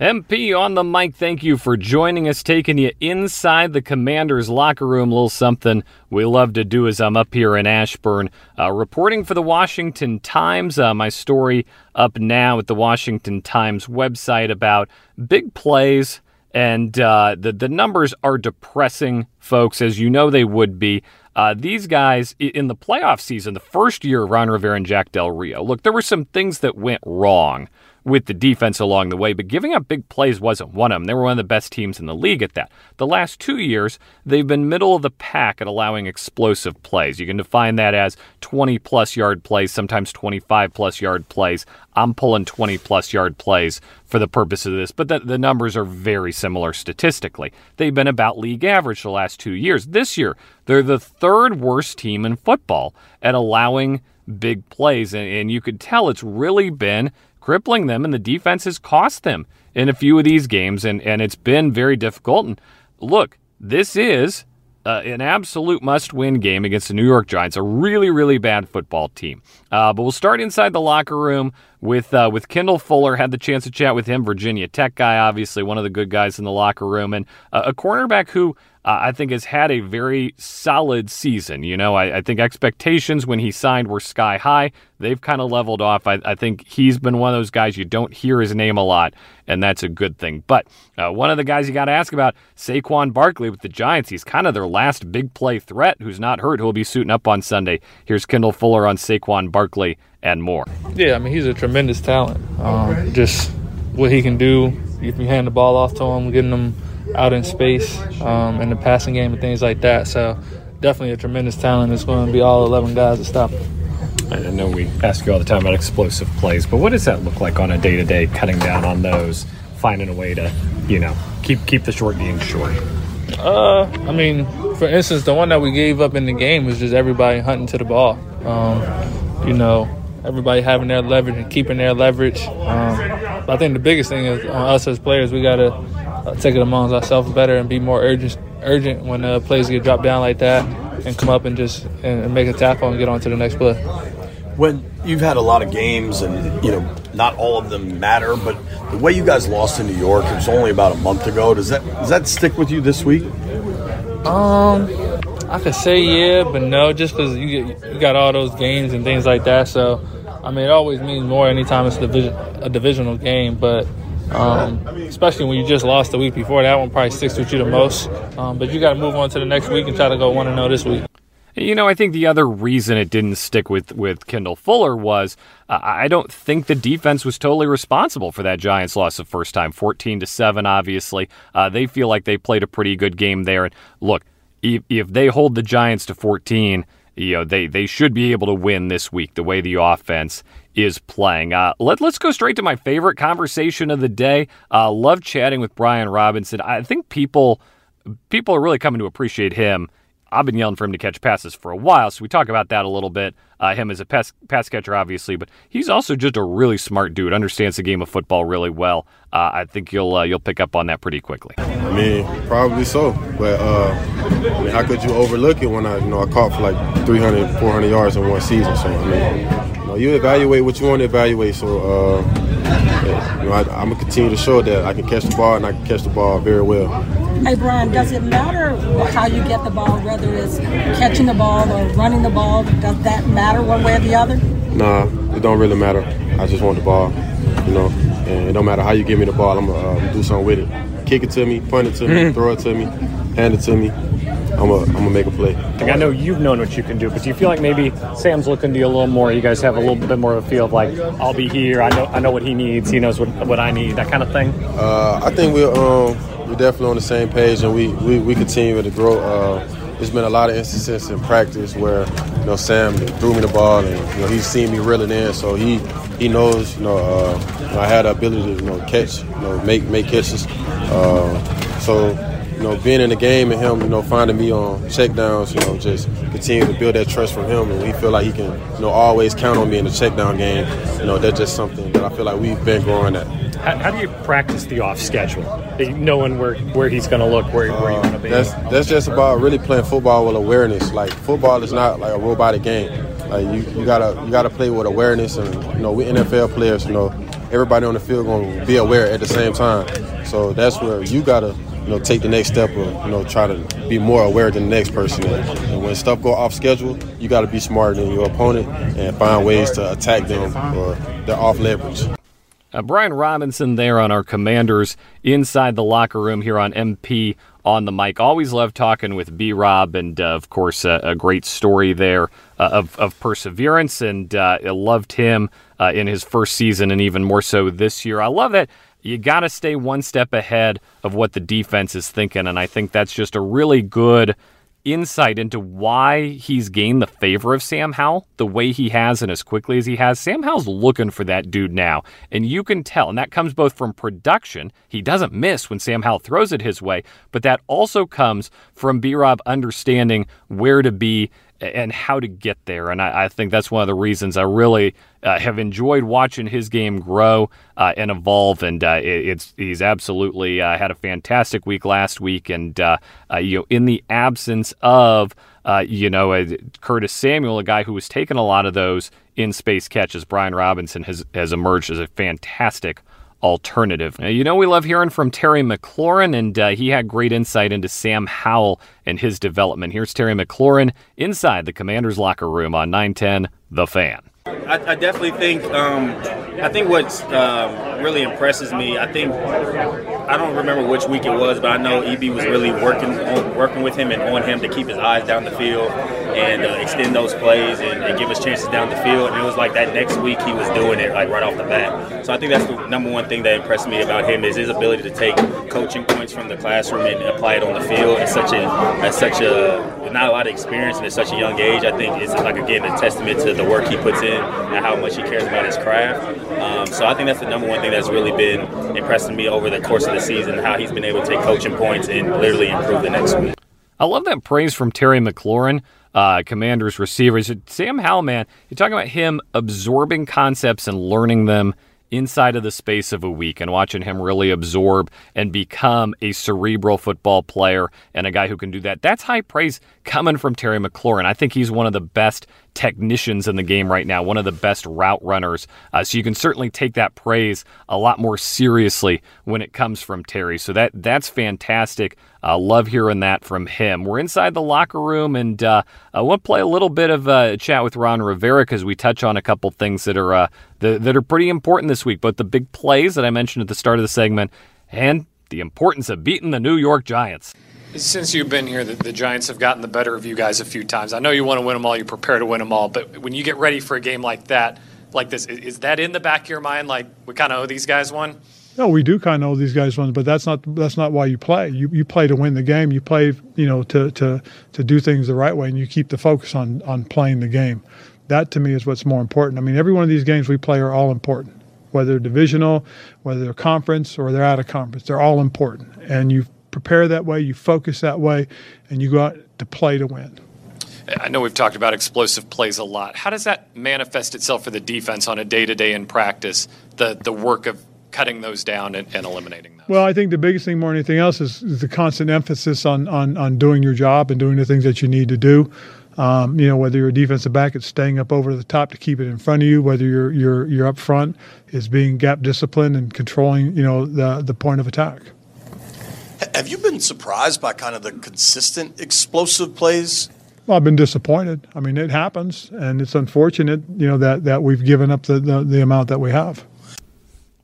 MP on the mic, thank you for joining us, taking you inside the commander's locker room. A little something we love to do as I'm up here in Ashburn, uh, reporting for the Washington Times. Uh, my story up now at the Washington Times website about big plays, and uh, the, the numbers are depressing, folks, as you know they would be. Uh, these guys in the playoff season, the first year of Ron Rivera and Jack Del Rio, look, there were some things that went wrong with the defense along the way, but giving up big plays wasn't one of them. They were one of the best teams in the league at that. The last two years, they've been middle of the pack at allowing explosive plays. You can define that as 20 plus yard plays, sometimes 25 plus yard plays. I'm pulling 20 plus yard plays for the purpose of this, but the, the numbers are very similar statistically. They've been about league average the last two years. This year, they're the third worst team in football at allowing big plays, and, and you could tell it's really been crippling them, and the defense has cost them in a few of these games, and, and it's been very difficult. And look, this is uh, an absolute must win game against the New York Giants, a really, really bad football team. Uh, but we'll start inside the locker room with uh, with Kendall Fuller. Had the chance to chat with him, Virginia Tech guy, obviously one of the good guys in the locker room, and uh, a cornerback who uh, I think has had a very solid season. You know, I, I, think expectations when he signed were sky high. They've kind of leveled off. I, I, think he's been one of those guys you don't hear his name a lot, and that's a good thing. But uh, one of the guys you got to ask about, Saquon Barkley with the Giants. He's kind of their last big play threat who's not hurt, who'll be suiting up on Sunday. Here's Kendall Fuller on Saquon Barkley and more. Yeah, I mean, he's a tremendous talent. Um, just what he can do if you hand the ball off to him, getting him – out in space um, in the passing game and things like that. So definitely a tremendous talent. It's going to be all 11 guys to stop him. I know we ask you all the time about explosive plays, but what does that look like on a day to day, cutting down on those, finding a way to, you know, keep keep the short being short? Uh, I mean, for instance, the one that we gave up in the game was just everybody hunting to the ball. Um, you know, everybody having their leverage and keeping their leverage. Um, I think the biggest thing is on us as players, we got to uh, take it amongst ourselves better and be more urgent urgent when uh, plays get dropped down like that and come up and just and make a tackle and get on to the next play. When you've had a lot of games and you know not all of them matter, but the way you guys lost in New York, it was only about a month ago. Does that does that stick with you this week? Um, I could say yeah, but no, just because you get, you got all those games and things like that. So, I mean, it always means more anytime it's a, division, a divisional game, but um, especially when you just lost the week before. That one probably sticks with you the most. Um, but you got to move on to the next week and try to go one and zero this week. You know, I think the other reason it didn't stick with with Kendall Fuller was uh, I don't think the defense was totally responsible for that Giants loss the first time, fourteen to seven. Obviously, uh, they feel like they played a pretty good game there. And look, if, if they hold the Giants to fourteen, you know they they should be able to win this week. The way the offense is playing. Uh, let, us go straight to my favorite conversation of the day. Uh, love chatting with Brian Robinson. I think people people are really coming to appreciate him. I've been yelling for him to catch passes for a while, so we talk about that a little bit. Uh, him as a pass, pass catcher, obviously, but he's also just a really smart dude. Understands the game of football really well. Uh, I think you'll uh, you'll pick up on that pretty quickly. I mean, probably so, but uh, I mean, how could you overlook it when I you know I caught for like 300, 400 yards in one season? So I mean know, you evaluate what you want to evaluate. So, uh, you know, I, am gonna continue to show that I can catch the ball and I can catch the ball very well. Hey, Brian, does it matter how you get the ball, whether it's catching the ball or running the ball? Does that matter one way or the other? Nah, it don't really matter. I just want the ball, you know, and it don't matter how you give me the ball. I'm gonna uh, do something with it. Kick it to me, punt it to me, throw it to me, hand it to me. I'm gonna I'm gonna make a play. Like I know you've known what you can do, but do you feel like maybe Sam's looking to you a little more? You guys have a little bit more of a feel of like, I'll be here. I know I know what he needs. He knows what, what I need. That kind of thing. Uh, I think we're um, we're definitely on the same page, and we we, we continue to grow. Uh, there's been a lot of instances in practice where you know Sam threw me the ball, and you know he's seen me reeling in, so he he knows you know, uh, you know I had the ability to you know catch, you know make make catches. Uh, so you know, being in the game and him, you know, finding me on checkdowns, you know, just continue to build that trust from him, and we feel like he can, you know, always count on me in the checkdown game. You know, that's just something that I feel like we've been growing at. How, how do you practice the off schedule, knowing where, where he's going to look, where, where you're going uh, to be? That's that's just about really playing football with awareness. Like football is not like a robotic game. Like you, you gotta you gotta play with awareness, and you know we NFL players, you know, everybody on the field going to be aware at the same time. So that's where you gotta you know, take the next step or, you know, try to be more aware than the next person. And when stuff go off schedule, you got to be smarter than your opponent and find ways to attack them or they're off leverage. Uh, Brian Robinson there on our commanders inside the locker room here on MP on the mic. Always love talking with B Rob, and uh, of course, uh, a great story there uh, of, of perseverance. And uh, loved him uh, in his first season, and even more so this year. I love that you got to stay one step ahead of what the defense is thinking. And I think that's just a really good insight into why he's gained the favor of Sam Howell the way he has and as quickly as he has. Sam Howell's looking for that dude now. And you can tell, and that comes both from production. He doesn't miss when Sam Howell throws it his way, but that also comes from B Rob understanding where to be and how to get there. And I, I, think that's one of the reasons I really uh, have enjoyed watching his game grow uh, and evolve. And uh, it, it's he's absolutely uh, had a fantastic week last week. And uh, uh, you know, in the absence of you know Curtis Samuel, a guy who was taking a lot of those in space catches, Brian Robinson has has emerged as a fantastic alternative. Now, you know, we love hearing from Terry McLaurin, and uh, he had great insight into Sam Howell and his development. Here's Terry McLaurin inside the commander's locker room on 910 The Fan. I, I definitely think um, I think what um, really impresses me. I think I don't remember which week it was, but I know EB was really working on, working with him and on him to keep his eyes down the field and uh, extend those plays and, and, give us chances down the field. And it was like that next week he was doing it like right off the bat. So I think that's the number one thing that impressed me about him is his ability to take coaching points from the classroom and apply it on the field at such a at such a not a lot of experience and at such a young age. I think it's like again a testament to the work he puts in and how much he cares about his craft. Um, so I think that's the number one thing that's really been impressing me over the course of the season, how he's been able to take coaching points and literally improve the next week. I love that praise from Terry McLaurin, uh, Commanders receivers. Sam Howell, man, you're talking about him absorbing concepts and learning them inside of the space of a week and watching him really absorb and become a cerebral football player and a guy who can do that. That's high praise coming from Terry McLaurin. I think he's one of the best technicians in the game right now, one of the best route runners. Uh, so you can certainly take that praise a lot more seriously when it comes from Terry. So that that's fantastic. Uh, love hearing that from him. We're inside the locker room, and uh, I want to play a little bit of a uh, chat with Ron Rivera because we touch on a couple things that are uh, that, that are pretty important this week. Both the big plays that I mentioned at the start of the segment and the importance of beating the New York Giants. Since you've been here, the, the, Giants have gotten the better of you guys a few times. I know you want to win them all, you prepare to win them all, but when you get ready for a game like that, like this, is, is that in the back of your mind? Like we kind of owe these guys one. No, we do kind of owe these guys one, but that's not that's not why you play. You you play to win the game. You play, you know, to to to do things the right way, and you keep the focus on on playing the game. That to me is what's more important. I mean, every one of these games we play are all important, whether divisional, whether they're conference or they're out of conference. They're all important, and you prepare that way, you focus that way, and you go out to play to win. I know we've talked about explosive plays a lot. How does that manifest itself for the defense on a day to day in practice? The the work of cutting those down and, and, eliminating those? Well, I think the biggest thing more than anything else is, is the constant emphasis on, on on doing your job and doing the things that you need to do. Um, you know, whether you're a defensive back, it's staying up over the top to keep it in front of you. Whether you're you're you're up front, is being gap disciplined and controlling you know the the point of attack. Have you been surprised by kind of the consistent explosive plays? Well, I've been disappointed. I mean, it happens, and it's unfortunate, you know, that, that we've given up the, the, the amount that we have.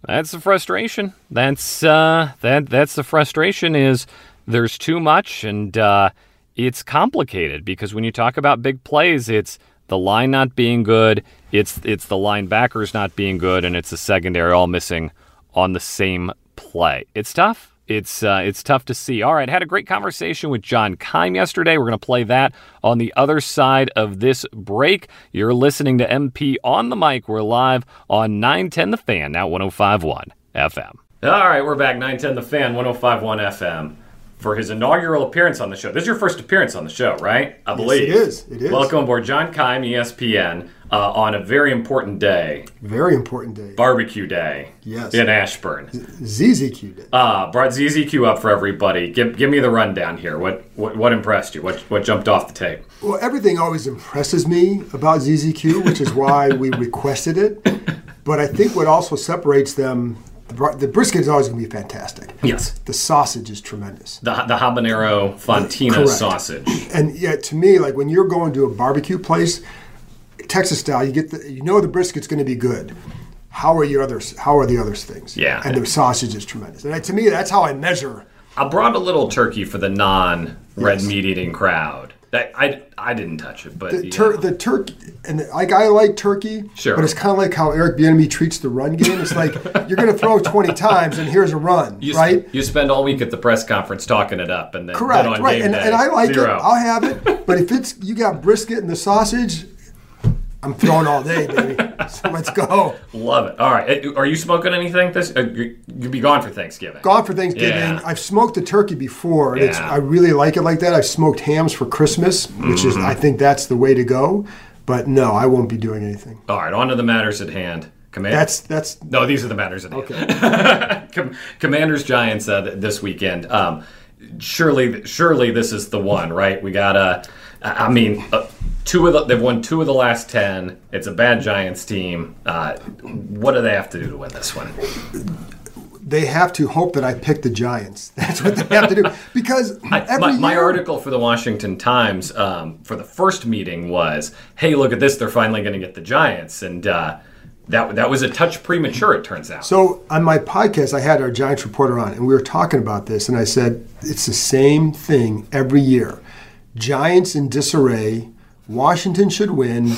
That's the frustration. That's uh, that that's the frustration is there's too much, and uh, it's complicated because when you talk about big plays, it's the line not being good, it's it's the linebackers not being good, and it's the secondary all missing on the same play. It's tough. It's uh, it's tough to see. All right, had a great conversation with John Keim yesterday. We're going to play that on the other side of this break. You're listening to MP on the mic. We're live on 910 The Fan, now 105.1 FM. All right, we're back 910 The Fan, 105.1 FM for his inaugural appearance on the show. This is your first appearance on the show, right? I believe. Yes, it is. It is. Welcome aboard, John Keim, ESPN, uh, on a very important day. Very important day. Barbecue day. Yes. In Ashburn. ZZQ day. Uh, brought ZZQ up for everybody. Give, give me the rundown here. What, what what impressed you? What what jumped off the tape? Well, everything always impresses me about ZZQ, which is why we requested it. But I think what also separates them the brisket is always going to be fantastic. Yes. The sausage is tremendous. The, the habanero fontina Correct. sausage. And yeah, to me, like when you're going to a barbecue place, Texas style, you get the, you know the brisket's going to be good. How are your others? How are the other things? Yeah. And the sausage is tremendous. And to me, that's how I measure. I brought a little turkey for the non-red meat eating crowd. That I, I didn't touch it, but The, yeah. tur- the turkey, and like I like turkey, Sure. but it's kind of like how Eric Bieniemy treats the run game. It's like you're going to throw 20 times, and here's a run, you, right? You spend all week at the press conference talking it up, and then Correct, then on right. And, day, and I like zero. it. I'll have it. But if it's you got brisket and the sausage, I'm throwing all day, baby. So let's go. Love it. All right, Uh, are you smoking anything? This uh, you- you'll be gone for Thanksgiving. Gone for Thanksgiving. Yeah. I've smoked a turkey before, Yeah. I really like it like that. I've smoked hams for Christmas, which is Mm-hmm. I think that's the way to go. But no, I won't be doing anything. All right, on to the matters at hand. Command. That's that's no, these are the matters at hand. Com- Commanders Giants uh, this weekend. Um, surely, surely this is the one, right? We got a. I mean, uh, two of the, they've won two of the last ten. It's a bad Giants team. Uh, what do they have to do to win this one? they have to hope that I pick the Giants. That's what they have to do because I, my, my article for the Washington Times um, for the first meeting was, "Hey, look at this! They're finally going to get the Giants," and uh, that that was a touch premature. It turns out. So on my podcast, I had our Giants reporter on, and we were talking about this, and I said it's the same thing every year. Giants in disarray. Washington should win.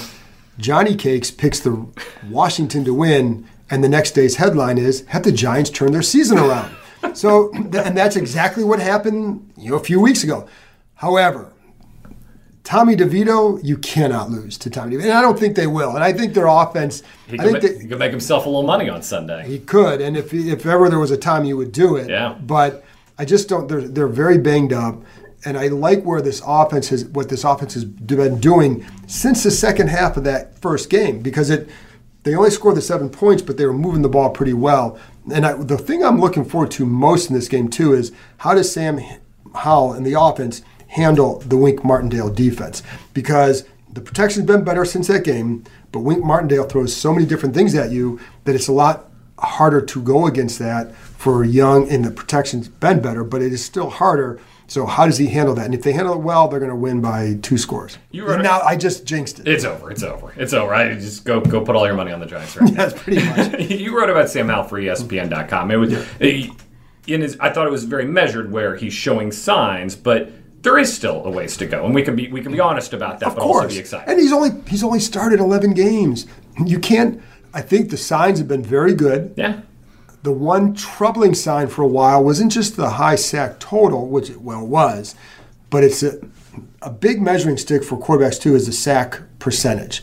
Johnny Cakes picks the Washington to win, and the next day's headline is "Have the Giants turn their season around?" So, and that's exactly what happened, you know, a few weeks ago. However, Tommy DeVito, you cannot lose to Tommy DeVito, and I don't think they will. And I think their offense, he I could, think ma- they, he could make himself a little money on Sunday. he could, and if if ever there was a time, you would do it. Yeah. But I just don't. They're they're very banged up, and I like where this offense has what this offense has been doing since the second half of that first game because it. They only scored the seven points, but they were moving the ball pretty well. And I, the thing I'm looking forward to most in this game too is how does Sam Howell and the offense handle the Wink Martindale defense because the protection's been better since that game, but Wink Martindale throws so many different things at you that it's a lot harder to go against that for young and the protection's been better, but it is still harder. So how does he handle that? And if they handle it well, they're going to win by two scores. You it- now I just jinxed it. It's over. It's over. It's over. I just go go put all your money on the Giants right. That's pretty much. you wrote about Sam Howell for ESPN.com. It was it- in his. I thought it was very measured, where he's showing signs, but there is still a ways to go, and we can be we can be honest about that, Of but also course. be excited. And he's only he's only started 11 games. You can't. I think the signs have been very good. Yeah. The one troubling sign for a while wasn't just the high sack total, which it well was, but it's a, a big measuring stick for quarterbacks too is the sack percentage.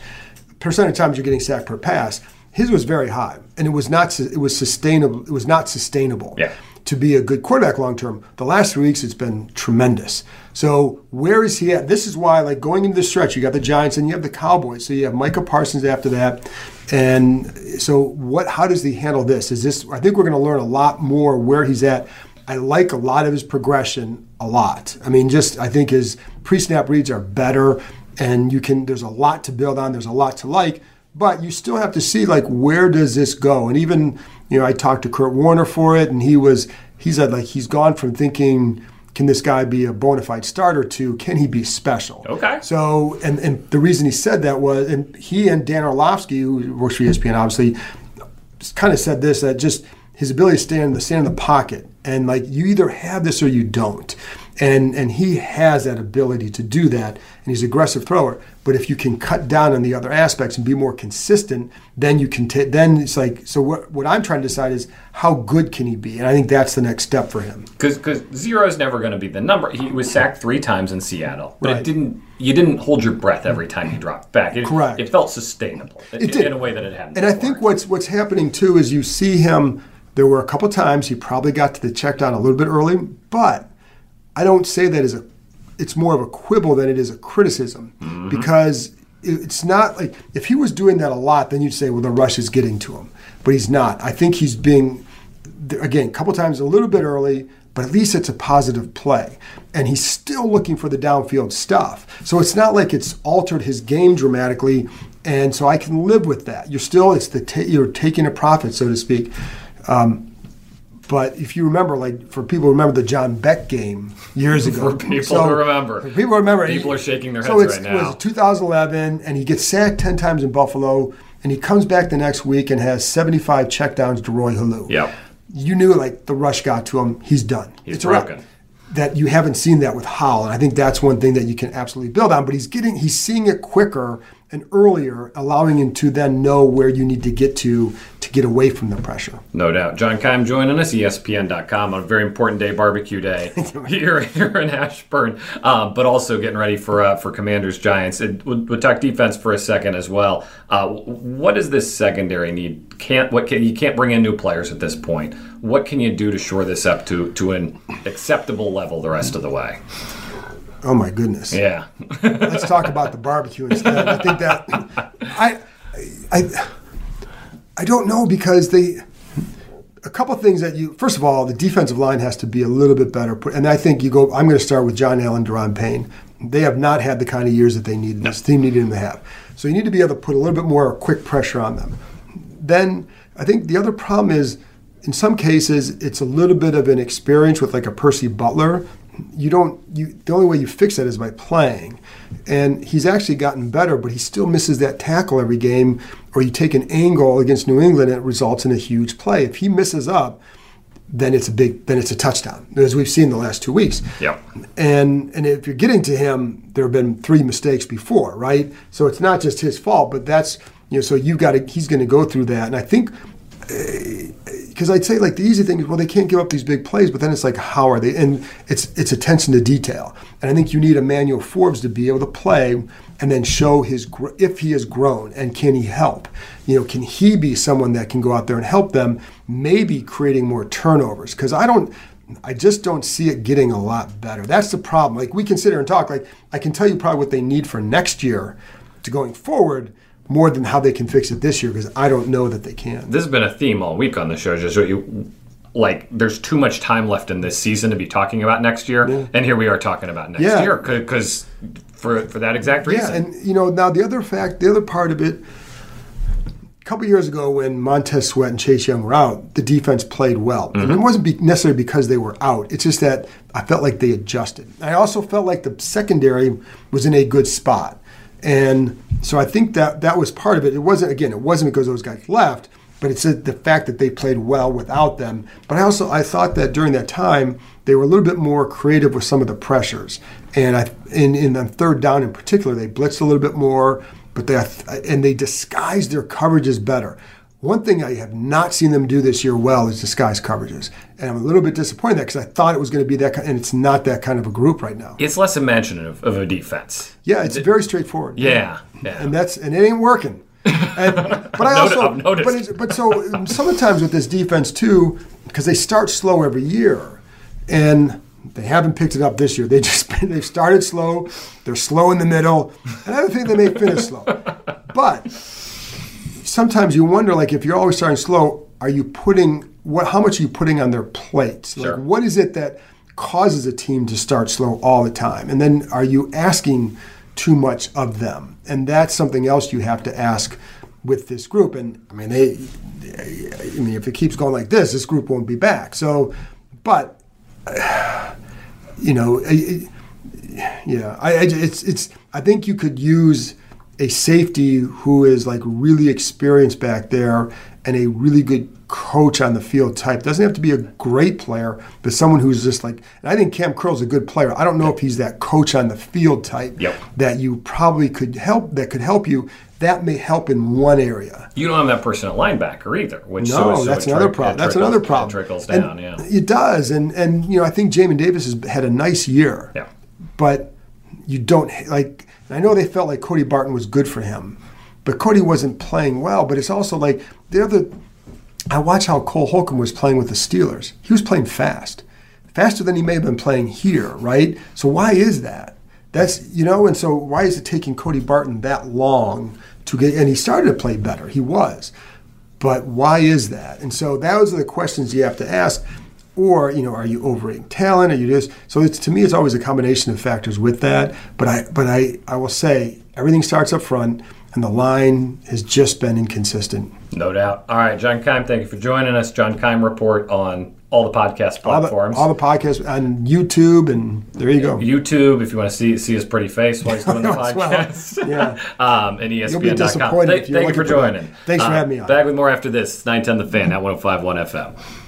Percent of times you're getting sacked per pass. His was very high, and it was not it was sustainable. It was not sustainable Yeah. To be a good quarterback long term. The last three weeks, it's been tremendous. So where is he at? This is why, like going into the stretch, you got the Giants and you have the Cowboys. So you have Micah Parsons after that, and so what? How does he handle this? Is this? I think we're going to learn a lot more where he's at. I like a lot of his progression a lot. I mean, just I think his pre-snap reads are better, and you can. There's a lot to build on. There's a lot to like but you still have to see like where does this go? And even you know i talked to kurt warner for it and he was he said like he's gone from thinking can this guy be a bona fide starter to can he be special? Okay. so and, and the reason he said that was and he and dan orlovsky who works for espn obviously kind of said this that just his ability to stand the stand in the pocket and like you either have this or you don't and and he has that ability to do that, and he's an aggressive thrower. But if you can cut down on the other aspects and be more consistent, then you can take. Then it's like so. What what I'm trying to decide is how good can he be, and I think that's the next step for him. Because zero is never going to be the number. He was sacked three times in Seattle, but Right. it didn't. You didn't hold your breath every time he dropped back. It, Correct. It felt sustainable in, It did. in a way that it hadn't. And I think what's what's happening too is you see him. There were a couple times he probably got to the check down a little bit early, but I don't say that as a. It's more of a quibble than it is a criticism because it's not like if he was doing that a lot, then you'd say, well, the rush is getting to him, but he's not. I think he's being again a couple times a little bit early. But at least it's a positive play. And he's still looking for the downfield stuff. So it's not like it's altered his game dramatically. And so I can live with that. You're still, it's the, ta- you're taking a profit, so to speak. Um, but if you remember, like for people who remember the John Beck game years ago, For people who remember. for people remember, People are shaking their so heads it's, right it now. was 2011, and he gets sacked 10 times in Buffalo, and he comes back the next week and has 75 checkdowns to Roy Helu. Yep. You knew like the rush got to him. He's done. He's it's broken. That you haven't seen that with Howell, and I think that's one thing that you can absolutely build on. But he's getting, he's seeing it quicker and earlier, allowing him to then know where you need to get to to get away from the pressure. No doubt. John Keim joining us, ESPN.com, on a very important day, barbecue day, here, here in Ashburn, um, but also getting ready for uh, for Commanders Giants. And we'll, we'll talk defense for a second as well. Uh, what does this secondary need? Can't what can you can't bring in new players at this point? What can you do to shore this up to to an acceptable level the rest of the way? Oh my goodness. Yeah. Let's talk about the barbecue instead. I think that I, I, I don't know because they. A couple things that you. First of all, the defensive line has to be a little bit better, and I think you go. I'm going to start with John Allen, Daron Payne. They have not had the kind of years that they needed. This team needed them to have. So you need to be able to put a little bit more quick pressure on them. Then I think the other problem is, in some cases, it's a little bit of an experience with like a Percy Butler. You don't. You the only way you fix that is by playing, and he's actually gotten better, but he still misses that tackle every game. Or you take an angle against New England, and it results in a huge play. If he misses up, then it's a big. Then it's a touchdown, as we've seen the last two weeks. Yep. And and if you're getting to him, there have been three mistakes before, right? So it's not just his fault, but that's you know. So you've got to. He's going to go through that, and I think eh, because I'd say like the easy thing is well they can't give up these big plays, but then it's like how are they? And it's it's attention to detail, and I think you need Emmanuel Forbes to be able to play and then show his if he has grown and can he help? You know, can he be someone that can go out there and help them? Maybe creating more turnovers because I don't. I just don't see it getting a lot better. That's the problem. Like we can and talk. Like I can tell you probably what they need for next year to going forward more than how they can fix it this year because I don't know that they can. This has been a theme all week on the show. Just what you like. There's too much time left in this season to be talking about next year, and here we are talking about next Yeah. year because for for that exact reason. Yeah, and you know now the other fact, the other part of it. A couple years ago, when Montez Sweat and Chase Young were out, the defense played well. And it mm-hmm. wasn't be necessarily because they were out. It's just that I felt like they adjusted. I also felt like the secondary was in a good spot, and so I think that that was part of it. It wasn't again, it wasn't because those guys left, but it's the fact that they played well without them. But I also I thought that during that time they were a little bit more creative with some of the pressures, and I in in the third down in particular they blitzed a little bit more, but they and they disguised their coverages better. One thing I have not seen them do this year well is disguise coverages, and I'm a little bit disappointed that because I thought it was going to be that, kind, and it's not that kind of a group right now. It's less imaginative of a defense. Yeah, it's very straightforward. Yeah, yeah. and that's and it ain't working. And, but I I've also, noticed. but but so sometimes with this defense too, because they start slow every year, and they haven't picked it up this year. They just they've started slow, they're slow in the middle, and I don't think they may finish slow. But sometimes you wonder, like, if you're always starting slow, are you putting what? How much are you putting on their plates? Sure. Like, what is it that causes a team to start slow all the time? And then are you asking too much of them? And that's something else you have to ask with this group. And I mean, they, I mean, if it keeps going like this, this group won't be back. So, but you know, it- yeah, I, I- it's it's. I think you could use a safety who is like really experienced back there and a really good coach on the field type. Doesn't have to be a great player, but someone who's just like. And I think Kam Curl's a good player. I don't know if he's that coach on the field type Yep. that you probably could help. That could help you. That may help in one area. You don't have that person at linebacker either, which No, so, so that's another trick- problem. it That's trickles- another problem. trickles And yeah. It does, and and you know I think Jamin Davis has had a nice year. Yeah. But you don't like. I know they felt like Cody Barton was good for him, but Cody wasn't playing well. But it's also like the other. I watch how Cole Holcomb was playing with the Steelers. He was playing fast, faster than he may have been playing here, right? So why is that? That's you know, and so why is it taking Cody Barton that long to get? And he started to play better. He was, but why is that? And so those are the questions you have to ask. Or you know, are you overrating talent? Are you just so? It's to me, it's always a combination of factors with that. But I, but I, I will say everything starts up front, and the line has just been inconsistent. No doubt. All right, John Keim, thank you for joining us. John Keim report on all the podcast All the, platforms. all the podcasts on YouTube, and there you go. YouTube, if you want to see see his pretty face while he's doing the Well, podcast. yeah. um, and ESPN.com. You'll be disappointed Thank, thank you for for joining. that. Thanks for Uh, having me on. Back with more after this. 910 The Fan at 1051 FM.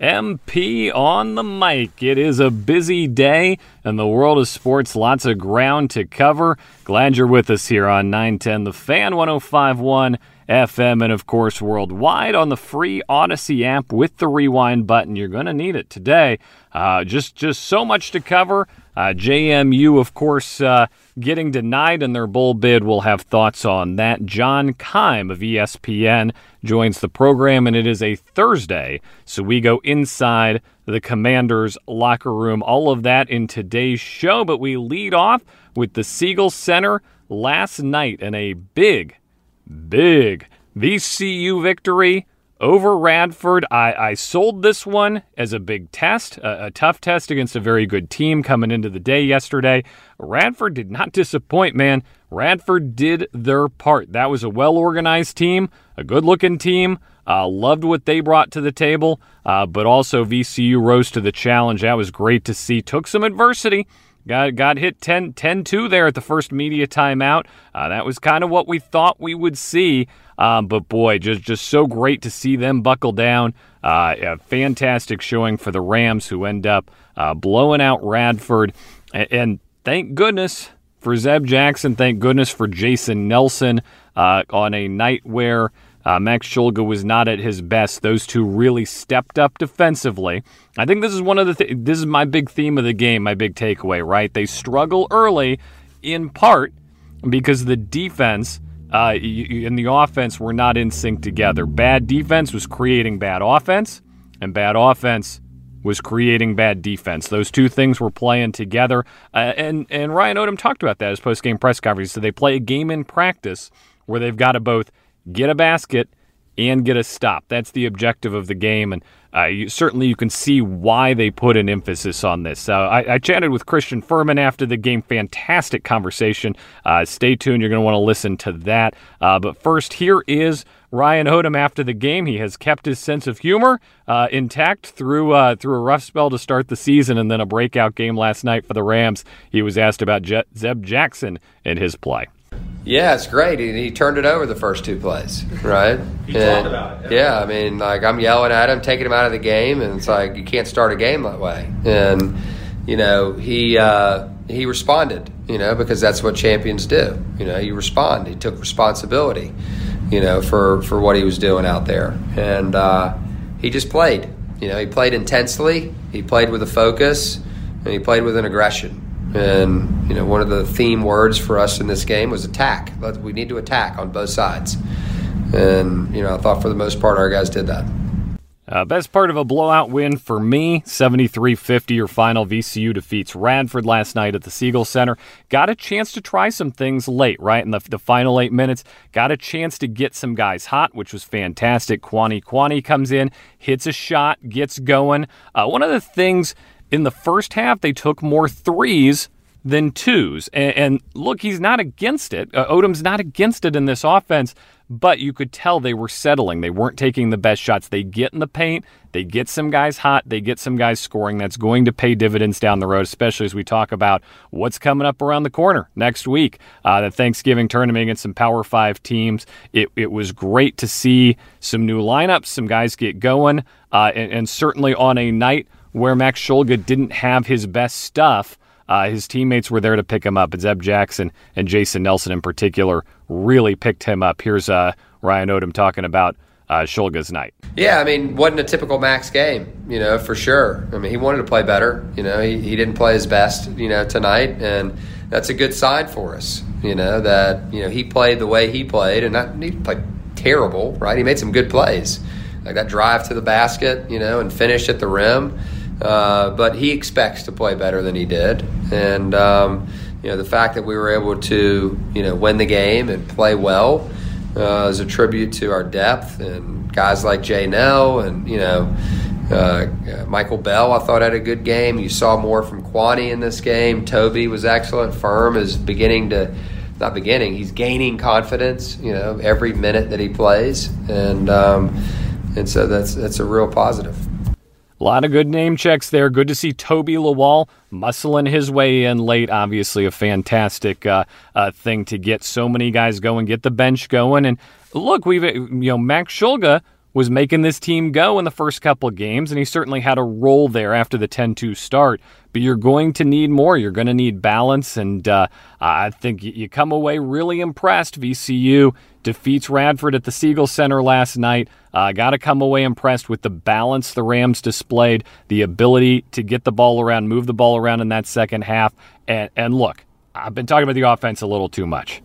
MP on the mic. It is a busy day in the world of sports. Lots of ground to cover. Glad you're with us here on 910 The Fan 1051 FM and, of course, worldwide on the free Audacy app with the rewind button. You're going to need it today. Uh, just, just so much to cover. Uh, JMU, of course, uh, getting denied in their bowl bid. We'll have thoughts on that. John Keim of ESPN joins the program, and it is a Thursday, so we go inside the Commanders' locker room. All of that in today's show, but we lead off with the Siegel Center last night in a big, big VCU victory over Radford. I, I sold this one as a big test, a, a tough test against a very good team coming into the day yesterday. Radford did not disappoint, man. Radford did their part. That was a well organized team, a good looking team. Uh, loved what they brought to the table, uh, but also VCU rose to the challenge. That was great to see. Took some adversity. Got, got hit 10 2 there at the first media timeout. Uh, that was kind of what we thought we would see. Um, but boy, just, just so great to see them buckle down. Uh, a fantastic showing for the Rams, who end up uh, blowing out Radford. And, and thank goodness for Zeb Jackson. Thank goodness for Jason Nelson uh, on a night where uh, Max Shulga was not at his best. Those two really stepped up defensively. I think this is one of the th- this is my big theme of the game, my big takeaway. Right, they struggle early, in part because the defense uh, and the offense were not in sync together. Bad defense was creating bad offense, and bad offense was creating bad defense. Those two things were playing together. Uh, and and Ryan Odom talked about that as post game press conference. So they play a game in practice where they've got to both get a basket and get a stop. That's the objective of the game, and uh, you, certainly you can see why they put an emphasis on this. So I, I chatted with Christian Fermin after the game. Fantastic conversation. Uh, stay tuned. You're going to want to listen to that. Uh, but first, here is Ryan Odom after the game. He has kept his sense of humor uh, intact through uh, through a rough spell to start the season, and then a breakout game last night for the Rams. He was asked about Je- Zeb Jackson and his play. Yeah, it's great. And he turned it over the first two plays, right? He talked about it, Yeah. I mean, like I'm yelling at him, taking him out of the game, and it's like you can't start a game that way. And you know, he uh, he responded, you know, because that's what champions do. You know, you respond. He took responsibility, you know, for for what he was doing out there, and uh, he just played. You know, he played intensely. He played with a focus, and he played with an aggression. And you know, one of the theme words for us in this game was attack. We need to attack on both sides. And you know, I thought for the most part our guys did that. Uh, best part of a blowout win for me 73 50. Your final VCU defeats Radford last night at the Siegel Center. Got a chance to try some things late, right? In the, the final eight minutes, got a chance to get some guys hot, which was fantastic. Kuany Kuany comes in, hits a shot, gets going. Uh, one of the things in the first half, they took more threes than twos. And, and look, he's not against it. Uh, Odom's not against it in this offense, but you could tell they were settling. They weren't taking the best shots. They get in the paint, they get some guys hot, they get some guys scoring. That's going to pay dividends down the road, especially as we talk about what's coming up around the corner next week. Uh, the Thanksgiving tournament against some Power Five teams. It, it was great to see some new lineups, some guys get going, uh, and, and certainly on a night where Max Shulga didn't have his best stuff. Uh, his teammates were there to pick him up. Zeb Jackson and Jason Nelson, in particular, really picked him up. Here's uh, Ryan Odom talking about uh, Shulga's night. Yeah, I mean, wasn't a typical Max game, you know, for sure. I mean, he wanted to play better. You know, he, he didn't play his best, you know, tonight, and that's a good sign for us. You know that you know he played the way he played, and not he played terrible, right? He made some good plays, like that drive to the basket, you know, and finish at the rim. Uh, but he expects to play better than he did, and um, you know the fact that we were able to you know win the game and play well uh, is a tribute to our depth and guys like Jay Nell and you know uh, Michael Belle. I thought had a good game. You saw more from Kuany in this game. Toby was excellent. Firm is beginning to not beginning. He's gaining confidence. You know every minute that he plays, and um, and so that's that's a real positive. A lot of good name checks there. Good to see Toby Lawal muscling his way in late. Obviously, a fantastic uh, uh, thing to get so many guys going, get the bench going. And look, we've, you know, Max Shulga was making this team go in the first couple of games, and he certainly had a role there after the 10 2 start. But you're going to need more. You're going to need balance. And uh, I think you come away really impressed. VCU defeats Radford at the Siegel Center last night. Uh, Got to come away impressed with the balance the Rams displayed, the ability to get the ball around, move the ball around in that second half. And, and look, I've been talking about the offense a little too much.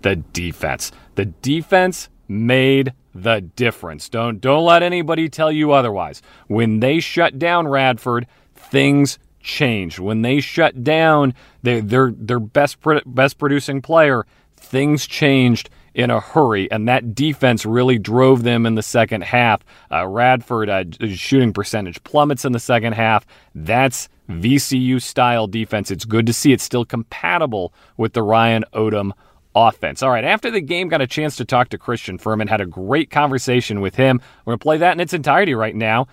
The defense. The defense made the difference. Don't don't let anybody tell you otherwise. When they shut down Radford, things changed. When they shut down their their, their best best producing player, things changed in a hurry, and that defense really drove them in the second half. Uh, Radford uh, shooting percentage plummets in the second half. That's VCU style defense. It's good to see it's still compatible with the Ryan Odom offense. All right, after the game, got a chance to talk to Christian Fermin, had a great conversation with him. We're going to play that in its entirety right now.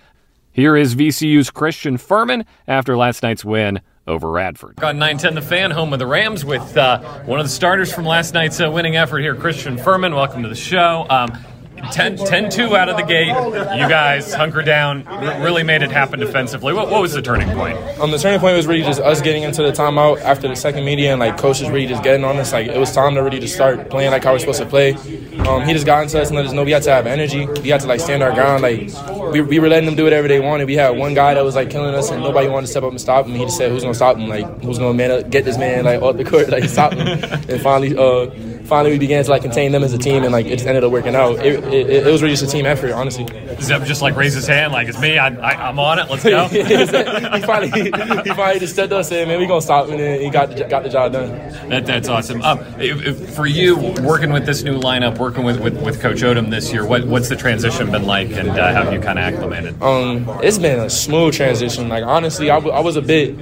Here is VCU's Christian Fermin after last night's win over Radford. On 910 The Fan, home of the Rams, with uh, one of the starters from last night's uh, winning effort here, Christian Fermin. Welcome to the show. Um, 10, 10-2 out of the gate. You guys hunker down, really made it happen defensively. What, what was the turning point? Um, the turning point was really just us getting into the timeout after the second media and like coaches really just getting on us. Like it was time to really just start playing like how we're supposed to play. Um, he just got into us and let us know we had to have energy. We had to like stand our ground. Like we, we were letting them do whatever they wanted. We had one guy that was like killing us and nobody wanted to step up and stop him. He just said, "Who's gonna stop him? Like who's gonna man up, get this man like off the court, like stop him?" and finally, uh, finally we began to like contain them as a team and like it just ended up working out. It, it, it was really just a team effort, honestly. Zeb just like raised his hand, like it's me. I, I, am on it. Let's go. he finally he, he finally just stepped up and said, "Man, we gonna stop," and then he got got the job done. That, that's awesome. Um, if, if for you, working with this new lineup, working with, with, with Coach Odom this year, what what's the transition been like, and uh, how have you kind of acclimated? Um, it's been a smooth transition. Like honestly, I, w- I was a bit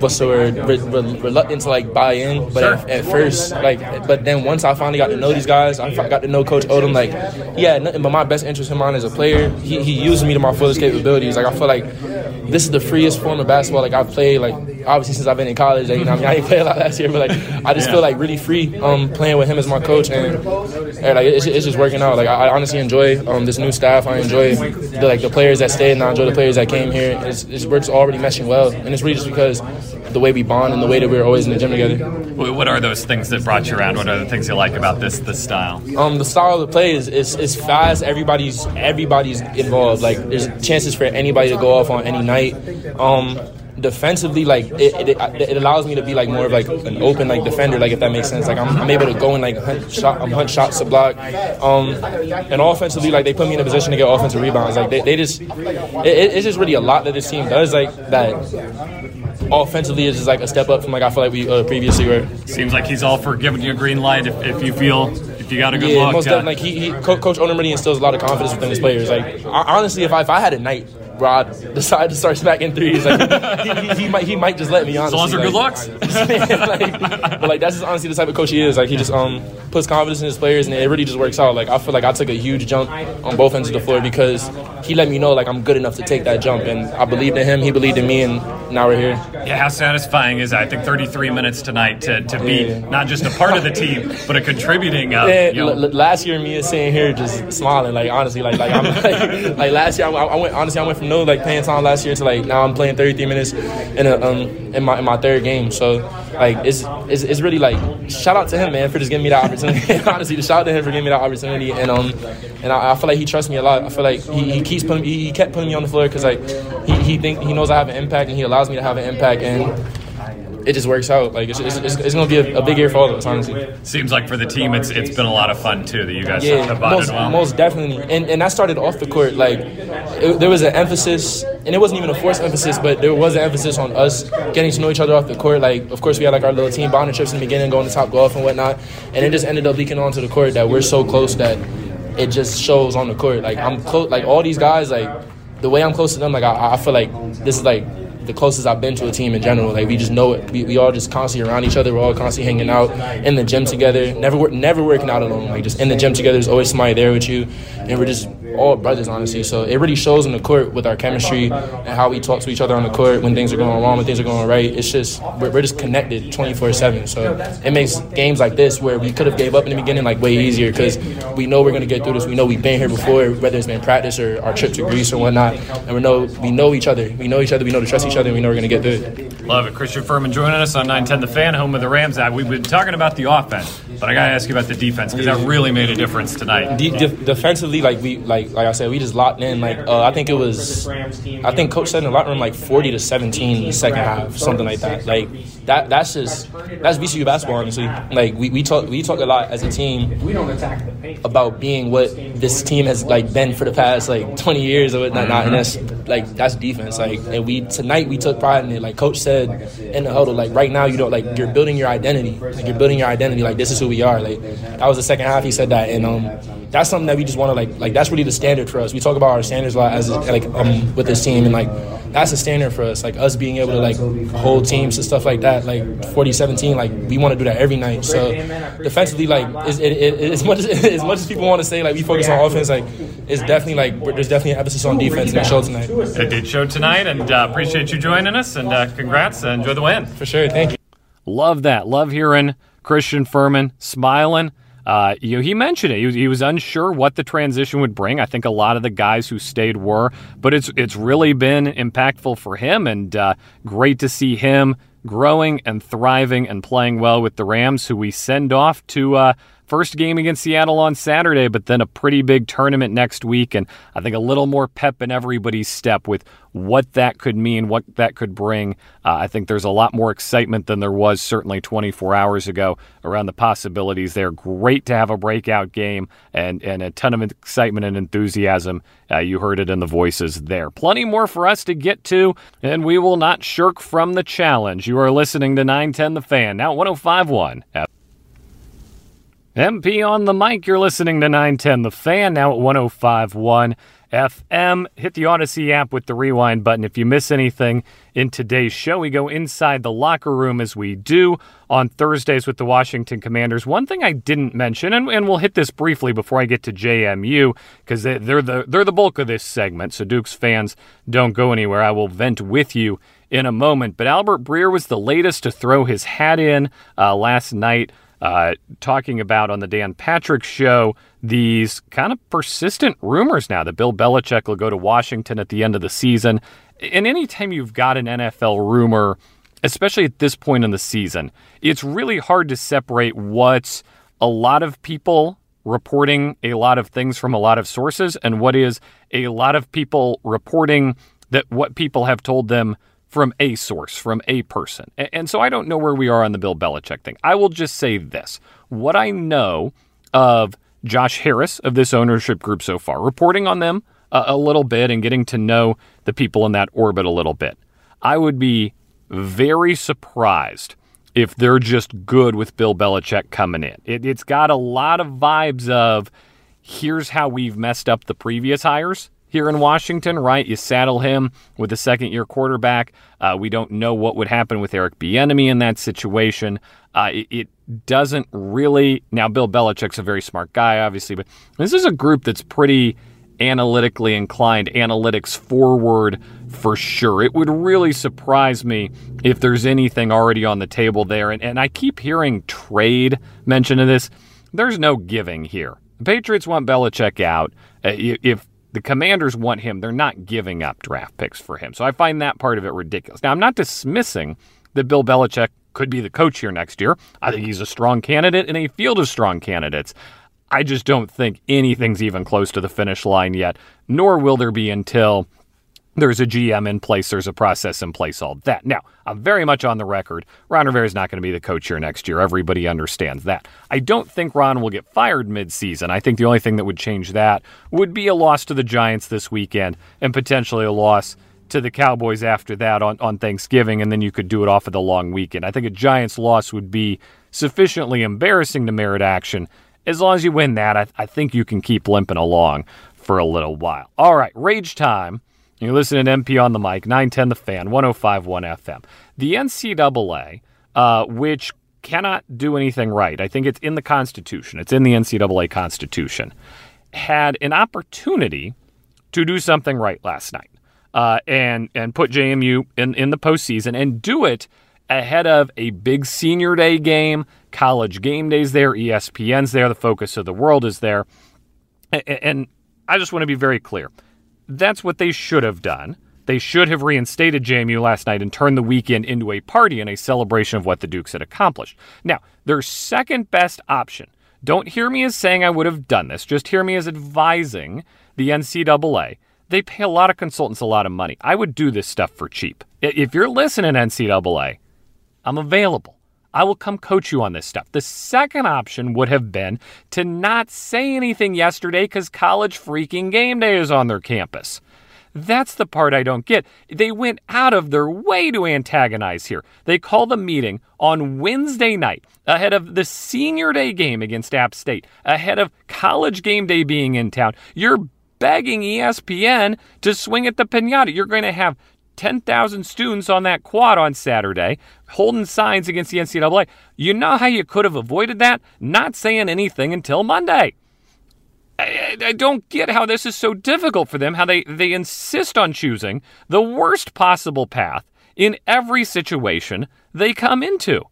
what's the word re- re- reluctant to like buy in, but sure. at, at, first, like, but then once I finally got to know these guys, I got to know Coach Odom. Like, yeah, nothing but my best interest in mind as a player. He, he used me to my fullest capabilities. Like I feel like this is the freest form of basketball like I've played. Like obviously since I've been in college, like, you know, I mean I didn't play a lot last year, but like I just feel like really free um, playing with him as my coach, and, and like it's, it's, just working out. Like I, honestly enjoy um, this new staff. I enjoy the, like the players that stayed, and I enjoy the players that came here. It's, it's we're just already meshing well, and it's really just because the way we bond and the way that we're always in the gym together. What are those things that brought you around? What are the things you like about this this style? Um, the style of the play is, is, is fast. Everybody's everybody's involved. Like there's chances for anybody to go off on any night. Um, defensively, like it, it, it, allows me to be like more of like an open like defender, like if that makes sense. Like I'm, I'm able to go and like hunt shot, I'm hunt shots to block. Um, and offensively, like they put me in a position to get offensive rebounds. Like they, they just, it, it's just really a lot that this team does. Like that offensively is just like a step up from like I feel like we uh, previously were. Seems like he's all for giving you a green light if, if you feel if you got a good yeah, look. most definitely. Like he, he Coach Odom really instills a lot of confidence within his players. Like honestly, if I if I had a night Rod decided to start smacking threes. Like he, he, he, might he might just let me honestly. As long as they're like, good looks. like, but like that's just honestly the type of coach he is. Like he just um puts confidence in his players and it really just works out. Like I feel like I took a huge jump on both ends of the floor because he let me know like I'm good enough to take that jump and I believed in him, he believed in me and now we're here. Yeah, how satisfying is that? I think 33 minutes tonight to, to be Yeah. not just a part of the team, but a contributing. Uh, Yeah, you know, l- l- last year, me is sitting here just smiling, like honestly, like like I'm like, like last year, I, I went honestly, I went from no like playing time last year to like now I'm playing 33 minutes in a um in my in my third game. So like it's it's, it's really like shout out to him, man, for just giving me that opportunity. honestly, just shout out to him for giving me that opportunity, and um and I, I feel like he trusts me a lot. I feel like he, he keeps putting he, he kept putting me on the floor because like he he think he knows I have an impact and he allows me to have an impact and. It just works out. Like it's, it's, it's, it's gonna be a, a big year for all of us, honestly. seems like for the team, it's it's been a lot of fun too that you guys Yeah, have bonded most, well. most definitely. And and that started off the court. Like it, there was an emphasis, and it wasn't even a forced emphasis, but there was an emphasis on us getting to know each other off the court. Like of course we had like our little team bonding trips in the beginning, going to top golf and whatnot, and it just ended up leaking onto the court that we're so close that it just shows on the court. Like I'm close. Like all these guys, like the way I'm close to them, like I, I feel like this is like the closest I've been to a team in general. Like we just know it. We, we all just constantly around each other. We're all constantly hanging out in the gym together. Never never working out alone. Like just in the gym together. There's always somebody there with you, and we're just all brothers, honestly. So it really shows on the court with our chemistry and how we talk to each other on the court when things are going wrong, when things are going right. It's just we're, we're just connected 24 seven. So it makes games like this where we could have gave up in the beginning like way easier because we know we're gonna get through this. We know we've been here before, whether it's been practice or our trip to Greece or whatnot, and we know we know each other. We know each other. We know to trust each other. We know we're gonna get through it. Love it. Christian Fermin joining us on 910 The Fan, home of the Rams. We've been talking about the offense, but I got to ask you about the defense because that really made a difference tonight. De- de- defensively, like we like like I said, we just locked in. Like uh, I think it was, I think coach said in the locker room like forty to seventeen in the second half, something like that. Like that that's just that's VCU basketball, honestly. Like we, we talk we talk a lot as a team about being what this team has like been for the past like twenty years or whatnot, and that's like that's defense. Like and we tonight we took pride in it. Like coach said in the huddle, like right now you don't like you're building your identity. Like you're building your identity. Like this is who we are. Like that was the second half. He said that, and um, that's something that we just want to like. Like that's really the standard for us. We talk about our standards a lot as like um with this team, and like that's a standard for us. Like us being able to like hold teams and stuff like that. Like 40-17, like we want to do that every night. So defensively, like it, it, it, as much as, as much as people want to say like we focus on offense, like it's definitely like there's definitely an emphasis on defense in the show tonight. It did show tonight, and uh, appreciate you joining us, and uh, congrats. Uh, enjoy the win. For sure. Thank you. Love that. Love hearing Christian Fermin smiling. Uh, you know, he mentioned it. He was, he was unsure what the transition would bring. I think a lot of the guys who stayed were, but it's it's really been impactful for him, and uh, great to see him growing and thriving and playing well with the Rams, who we send off to uh, first game against Seattle on Saturday, but then a pretty big tournament next week, and I think a little more pep in everybody's step with what that could mean, what that could bring. Uh, I think there's a lot more excitement than there was certainly 24 hours ago around the possibilities there. Great to have a breakout game and, and a ton of excitement and enthusiasm. Uh, you heard it in the voices there. Plenty more for us to get to, and we will not shirk from the challenge. You are listening to 910 The Fan, now 1051. MP on the mic, you're listening to 910 The Fan, now at 1051 FM. Hit the Audacy app with the rewind button. If you miss anything in today's show, we go inside the locker room as we do on Thursdays with the Washington Commanders. One thing I didn't mention, and, and we'll hit this briefly before I get to JMU, because they, they're the they're the bulk of this segment. So Dukes fans don't go anywhere. I will vent with you in a moment. But Albert Breer was the latest to throw his hat in uh, last night uh, talking about on the Dan Patrick show these kind of persistent rumors now that Bill Belichick will go to Washington at the end of the season. And anytime you've got an NFL rumor, especially at this point in the season, it's really hard to separate what's a lot of people reporting a lot of things from a lot of sources and what is a lot of people reporting that what people have told them from a source, from a person. And so I don't know where we are on the Bill Belichick thing. I will just say this what I know of Josh Harris of this ownership group so far, reporting on them a, a little bit and getting to know the people in that orbit a little bit, I would be very surprised if they're just good with Bill Belichick coming in. It, it's got a lot of vibes of here's how we've messed up the previous hires. Here in Washington, right? You saddle him with a second year quarterback. Uh, we don't know what would happen with Eric Bieniemy in that situation. Uh, it, it, doesn't really. Now, Bill Belichick's a very smart guy, obviously, but this is a group that's pretty analytically inclined, analytics forward for sure. It would really surprise me if there's anything already on the table there. And, and I keep hearing trade mention of this. There's no giving here. The Patriots want Belichick out. Uh, if the Commanders want him, they're not giving up draft picks for him. So I find that part of it ridiculous. Now, I'm not dismissing that Bill Belichick could be the coach here next year. I think he's a strong candidate in a field of strong candidates. I just don't think anything's even close to the finish line yet, nor will there be until there's a GM in place, there's a process in place, all that. Now, I'm very much on the record. Ron Rivera is not going to be the coach here next year. Everybody understands that. I don't think Ron will get fired midseason. I think the only thing that would change that would be a loss to the Giants this weekend and potentially a loss to the Cowboys after that on, on Thanksgiving, and then you could do it off of the long weekend. I think a Giants loss would be sufficiently embarrassing to merit action. As long as you win that, I, I think you can keep limping along for a little while. All right, rage time. You listen to MP on the mic, 910 The Fan, 1051 FM. The NCAA, uh, which cannot do anything right, I think it's in the Constitution, it's in the NCAA Constitution, had an opportunity to do something right last night uh, and and put JMU in in the postseason and do it ahead of a big senior day game. College game days there, ESPN's there, the focus of the world is there, and, and I just want to be very clear. That's what they should have done. They should have reinstated JMU last night and turned the weekend into a party and a celebration of what the Dukes had accomplished. Now, their second best option. Don't hear me as saying I would have done this. Just hear me as advising the NCAA they pay a lot of consultants a lot of money. I would do this stuff for cheap. If you're listening, NCAA, I'm available. I will come coach you on this stuff. The second option would have been to not say anything yesterday because college freaking game day is on their campus. That's the part I don't get. They went out of their way to antagonize here. They called a meeting on Wednesday night ahead of the senior day game against App State, ahead of college game day being in town. You're begging ESPN to swing at the pinata. You're going to have 10,000 students on that quad on Saturday holding signs against the NCAA. You know how you could have avoided that? Not saying anything until Monday. I, I, don't get how this is so difficult for them, how they, they insist on choosing the worst possible path in every situation they come into.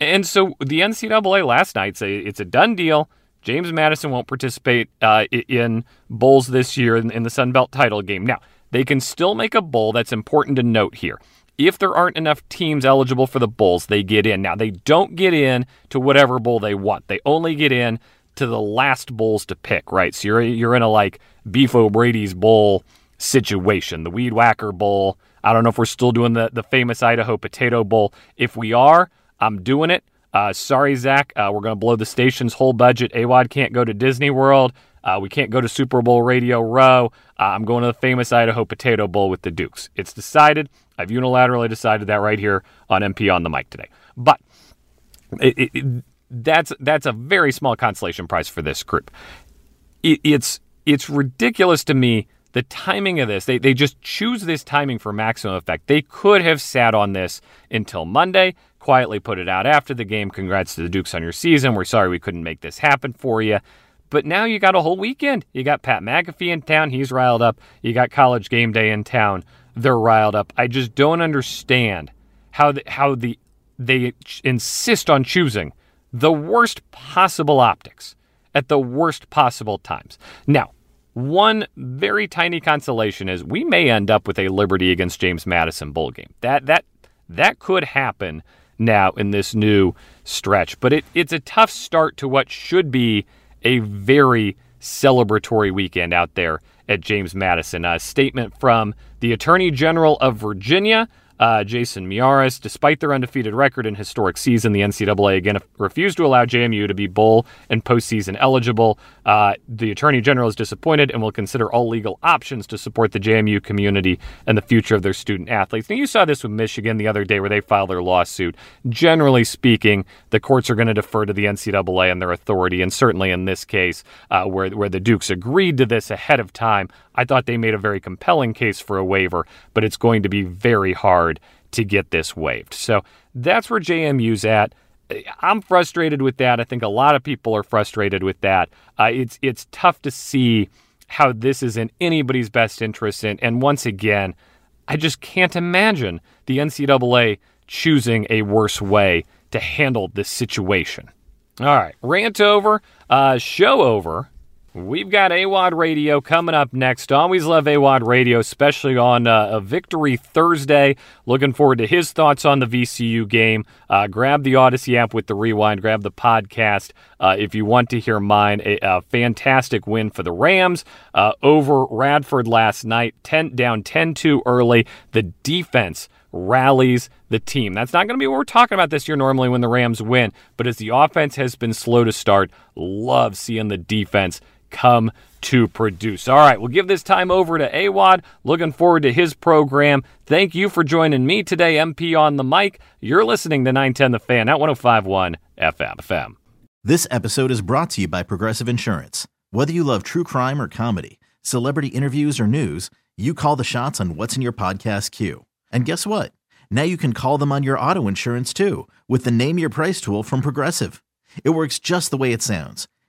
And so the NCAA last night say it's a done deal. James Madison won't participate uh, in bowls this year in, in the Sun Belt title game. Now, they can still make a bowl. That's important to note here. If there aren't enough teams eligible for the bowls, they get in. Now, they don't get in to whatever bowl they want. They only get in to the last bowls to pick, right? So you're you're in a like Beef O'Brady's bowl situation, the Weed Whacker Bowl. I don't know if we're still doing the the famous Idaho Potato Bowl. If we are, I'm doing it. Uh, sorry, Zach, uh, we're going to blow the station's whole budget. AWOD can't go to Disney World. Uh, we can't go to Super Bowl Radio Row. Uh, I'm going to the famous Idaho Potato Bowl with the Dukes. It's decided. I've unilaterally decided that right here on MP on the mic today. But it, it, it, that's that's a very small consolation prize for this group. it's it's ridiculous to me the timing of this. They they just choose this timing for maximum effect. They could have sat on this until Monday quietly put it out after the game. Congrats to the Dukes on your season. We're sorry we couldn't make this happen for you. But now you got a whole weekend. You got Pat McAfee in town. He's riled up. You got college game day in town. They're riled up. I just don't understand how the, how the they insist on choosing the worst possible optics at the worst possible times. Now, one very tiny consolation is we may end up with a Liberty against James Madison bowl game. That that that could happen now in this new stretch. But it, it's a tough start to what should be a very celebratory weekend out there at James Madison. A statement from the Attorney General of Virginia. Uh, Jason Miyares, despite their undefeated record and historic season, the NCAA again refused to allow JMU to be bowl and postseason eligible. Uh, the Attorney General is disappointed and will consider all legal options to support the JMU community and the future of their student athletes. Now, you saw this with Michigan the other day where they filed their lawsuit. Generally speaking, the courts are going to defer to the NCAA and their authority, and certainly in this case, uh, where, where the Dukes agreed to this ahead of time, I thought they made a very compelling case for a waiver, but it's going to be very hard to get this waived. So that's where JMU's at. I'm frustrated with that. I think a lot of people are frustrated with that. Uh, it's it's tough to see how this is in anybody's best interest. And, and once again, I just can't imagine the NCAA choosing a worse way to handle this situation. All right, rant over, uh, show over. We've got AWOD Radio coming up next. Always love AWOD Radio, especially on uh, a Victory Thursday. Looking forward to his thoughts on the VCU game. Uh, grab the Audacy app with the rewind, grab the podcast uh, if you want to hear mine. A, a fantastic win for the Rams uh, over Radford last night, 10, down 10 2 early. The defense rallies the team. That's not going to be what we're talking about this year normally when the Rams win, but as the offense has been slow to start, love seeing the defense come to produce. All right, we'll give this time over to AWOD. Looking forward to his program. Thank you for joining me today, MP on the mic. You're listening to 910 The Fan at 1051 FM. FM. This episode is brought to you by Progressive Insurance. Whether you love true crime or comedy, celebrity interviews or news, you call the shots on what's in your podcast queue. And guess what? Now you can call them on your auto insurance too with the Name Your Price tool from Progressive. It works just the way it sounds